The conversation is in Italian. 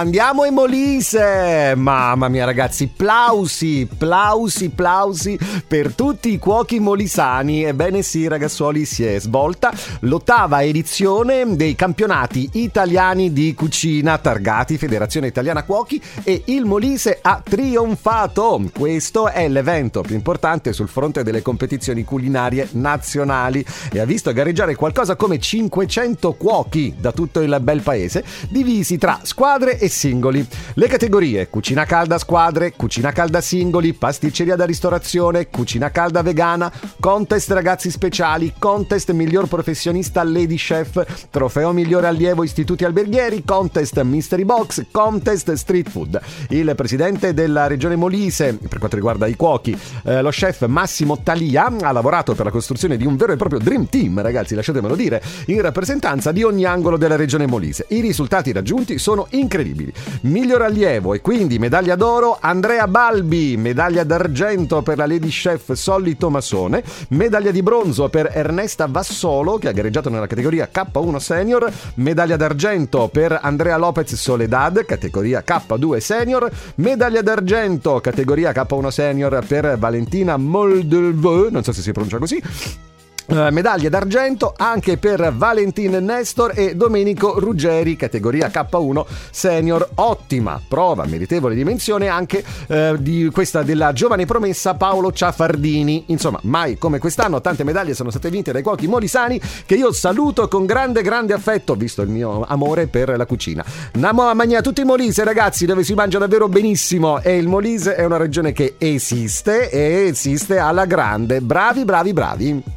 Andiamo in Molise! Mamma mia ragazzi, plausi, plausi, plausi per tutti i cuochi molisani. Ebbene sì ragazzuoli, si è svolta l'ottava edizione dei campionati italiani di cucina targati Federazione Italiana Cuochi e il Molise ha trionfato. Questo è l'evento più importante sul fronte delle competizioni culinarie nazionali e ha visto gareggiare qualcosa come 500 cuochi da tutto il bel paese, divisi tra squadre e singoli. Le categorie cucina calda squadre, cucina calda singoli, pasticceria da ristorazione, cucina calda vegana, contest ragazzi speciali, contest miglior professionista lady chef, trofeo migliore allievo istituti alberghieri, contest mystery box, contest street food. Il presidente della regione Molise, per quanto riguarda i cuochi, eh, lo chef Massimo Talia, ha lavorato per la costruzione di un vero e proprio dream team, ragazzi, lasciatemelo dire, in rappresentanza di ogni angolo della regione Molise. I risultati raggiunti sono incredibili incredibili. Miglior allievo e quindi medaglia d'oro Andrea Balbi, medaglia d'argento per la Lady Chef Solly Tomasone, medaglia di bronzo per Ernesta Vassolo che ha gareggiato nella categoria K1 Senior, medaglia d'argento per Andrea Lopez Soledad, categoria K2 Senior, medaglia d'argento categoria K1 Senior per Valentina Moldelveux, non so se si pronuncia così, medaglie d'argento anche per Valentin Nestor e Domenico Ruggeri, categoria K1 senior. Ottima prova, meritevole di menzione anche uh, di questa della giovane promessa Paolo Ciaffardini. Insomma, mai come quest'anno tante medaglie sono state vinte dai cuochi molisani che io saluto con grande grande affetto, visto il mio amore per la cucina. Namo a Magna tutti i Molise, ragazzi, dove si mangia davvero benissimo e il Molise è una regione che esiste e esiste alla grande. Bravi, bravi, bravi.